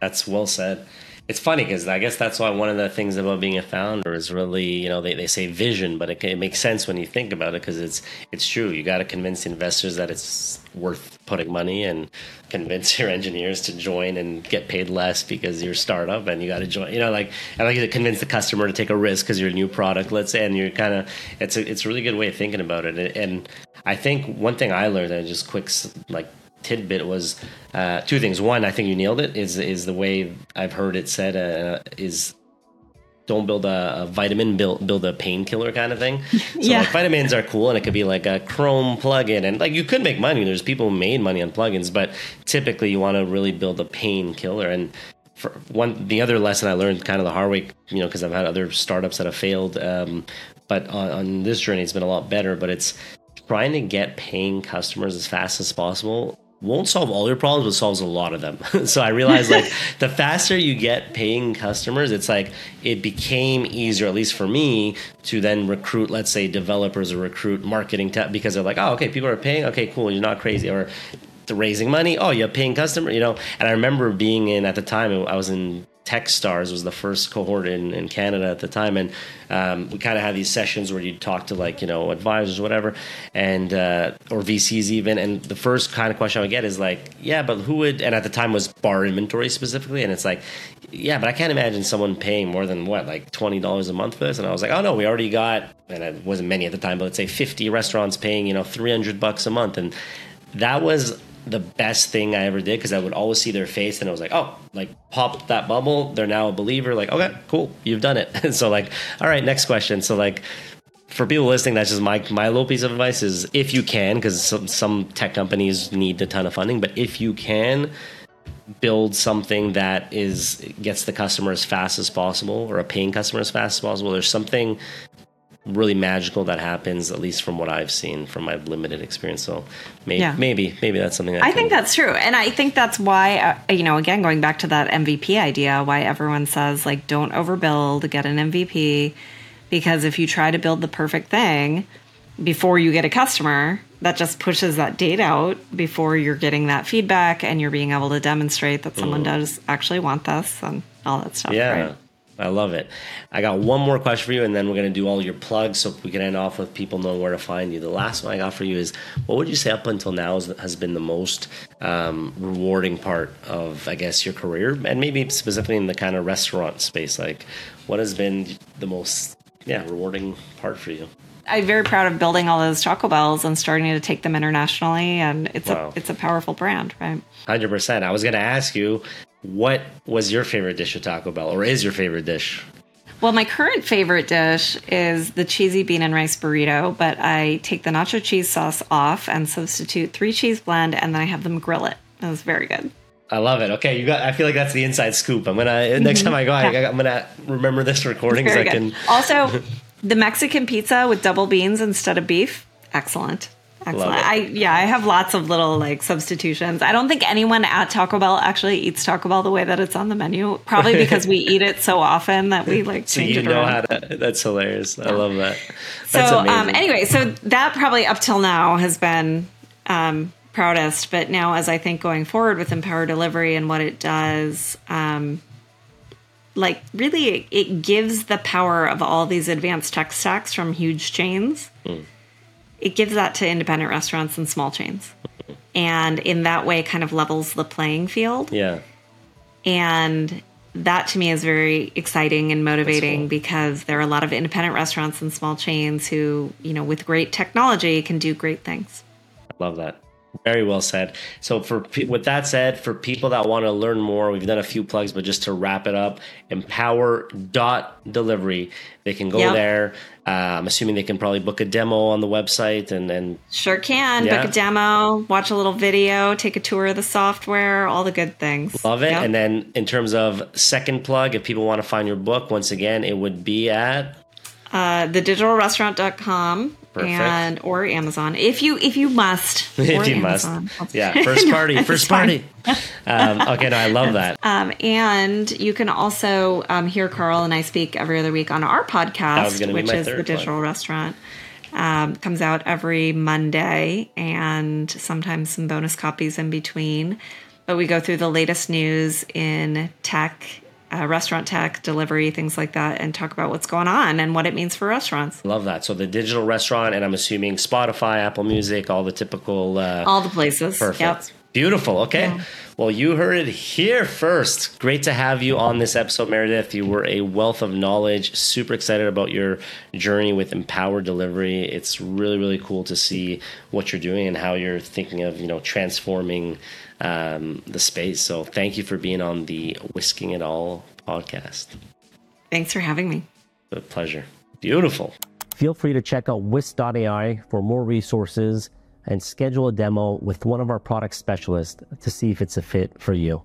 [SPEAKER 3] That's well said it's funny because I guess that's why one of the things about being a founder is really, you know, they, they say vision, but it, it makes sense when you think about it because it's it's true. You got to convince investors that it's worth putting money and convince your engineers to join and get paid less because you're a startup and you got to join. You know, like I like to convince the customer to take a risk because you're a new product. Let's say, and you're kind of it's a it's a really good way of thinking about it. And I think one thing I learned, and just quick like tidbit was uh, two things. One, I think you nailed it. Is is the way I've heard it said uh, is don't build a, a, vitamin, build build a painkiller kind of thing. So yeah. like vitamins are cool, and it could be like a Chrome plugin, and like you could make money. There's people who made money on plugins, but typically you want to really build a painkiller. And for one, the other lesson I learned kind of the hard way, you know, because I've had other startups that have failed. Um, but on, on this journey, it's been a lot better. But it's trying to get paying customers as fast as possible won't solve all your problems, but solves a lot of them. so I realized like the faster you get paying customers, it's like it became easier, at least for me, to then recruit, let's say, developers or recruit marketing tech because they're like, oh, okay, people are paying. Okay, cool, you're not crazy. Or raising money. Oh, you have paying customer, you know. And I remember being in at the time, I was in Techstars was the first cohort in, in Canada at the time, and um, we kind of had these sessions where you'd talk to like you know advisors, whatever, and uh, or VCs even. And the first kind of question I would get is like, yeah, but who would? And at the time was bar inventory specifically, and it's like, yeah, but I can't imagine someone paying more than what like twenty dollars a month for this. And I was like, oh no, we already got, and it wasn't many at the time, but let's say fifty restaurants paying you know three hundred bucks a month, and that was the best thing I ever did because I would always see their face and I was like, oh, like pop that bubble. They're now a believer. Like, okay, cool, you've done it. And so like, all right, next question. So like, for people listening, that's just my my little piece of advice is if you can, because some, some tech companies need a ton of funding, but if you can build something that is gets the customer as fast as possible or a paying customer as fast as possible, there's something really magical that happens, at least from what I've seen from my limited experience. So maybe, yeah. maybe, maybe that's something
[SPEAKER 1] I, I think that's true. And I think that's why, uh, you know, again, going back to that MVP idea, why everyone says, like, don't overbuild, get an MVP. Because if you try to build the perfect thing before you get a customer, that just pushes that date out before you're getting that feedback and you're being able to demonstrate that someone mm. does actually want this and all that stuff.
[SPEAKER 3] Yeah. Right? I love it. I got one more question for you, and then we're going to do all your plugs so we can end off with people knowing where to find you. The last one I got for you is what would you say up until now has been the most um, rewarding part of, I guess, your career, and maybe specifically in the kind of restaurant space? Like, what has been the most, yeah, rewarding part for you?
[SPEAKER 1] I'm very proud of building all those Taco Bells and starting to take them internationally, and it's wow. a it's a powerful brand, right?
[SPEAKER 3] Hundred percent. I was going to ask you what was your favorite dish at Taco Bell, or is your favorite dish?
[SPEAKER 1] Well, my current favorite dish is the cheesy bean and rice burrito, but I take the nacho cheese sauce off and substitute three cheese blend, and then I have them grill it. It was very good.
[SPEAKER 3] I love it. Okay, you got. I feel like that's the inside scoop. I'm gonna mm-hmm. next time I go, yeah. I, am gonna remember this recording so I can.
[SPEAKER 1] Also, the Mexican pizza with double beans instead of beef, excellent. Excellent. I yeah, I have lots of little like substitutions. I don't think anyone at Taco Bell actually eats Taco Bell the way that it's on the menu. Probably because we eat it so often that we like
[SPEAKER 3] so
[SPEAKER 1] change
[SPEAKER 3] you
[SPEAKER 1] it
[SPEAKER 3] know
[SPEAKER 1] around.
[SPEAKER 3] how to. That's hilarious. Yeah. I love that. That's
[SPEAKER 1] so um, anyway, so that probably up till now has been um, proudest. But now, as I think going forward with Empower Delivery and what it does, um, like really, it gives the power of all these advanced tech stacks from huge chains. Mm. It gives that to independent restaurants and small chains. And in that way, kind of levels the playing field.
[SPEAKER 3] Yeah.
[SPEAKER 1] And that to me is very exciting and motivating cool. because there are a lot of independent restaurants and small chains who, you know, with great technology can do great things.
[SPEAKER 3] I love that. Very well said. So, for with that said, for people that want to learn more, we've done a few plugs, but just to wrap it up, Empower dot delivery, they can go yep. there. Uh, I'm assuming they can probably book a demo on the website and then
[SPEAKER 1] sure can yeah. book a demo, watch a little video, take a tour of the software, all the good things.
[SPEAKER 3] Love it. Yep. And then in terms of second plug, if people want to find your book, once again, it would be at
[SPEAKER 1] uh, thedigitalrestaurant.com Perfect. and or Amazon if you if you must.
[SPEAKER 3] if you Amazon. must, yeah. First party, first party. um, okay, no, I love that.
[SPEAKER 1] Um, and you can also um, hear Carl and I speak every other week on our podcast, which is the Digital one. Restaurant. Um, comes out every Monday, and sometimes some bonus copies in between. But we go through the latest news in tech uh, restaurant tech, delivery, things like that, and talk about what's going on and what it means for restaurants.
[SPEAKER 3] Love that. So the digital restaurant, and I'm assuming Spotify, Apple Music, all the typical, uh,
[SPEAKER 1] all the places.
[SPEAKER 3] Perfect. Yep. Beautiful. Okay. Yeah. Well, you heard it here first. Great to have you on this episode, Meredith. You were a wealth of knowledge. Super excited about your journey with Empower Delivery. It's really, really cool to see what you're doing and how you're thinking of, you know, transforming um, the space. So thank you for being on the Whisking It All podcast.
[SPEAKER 1] Thanks for having me.
[SPEAKER 3] A pleasure. Beautiful.
[SPEAKER 2] Feel free to check out whisk.ai for more resources and schedule a demo with one of our product specialists to see if it's a fit for you.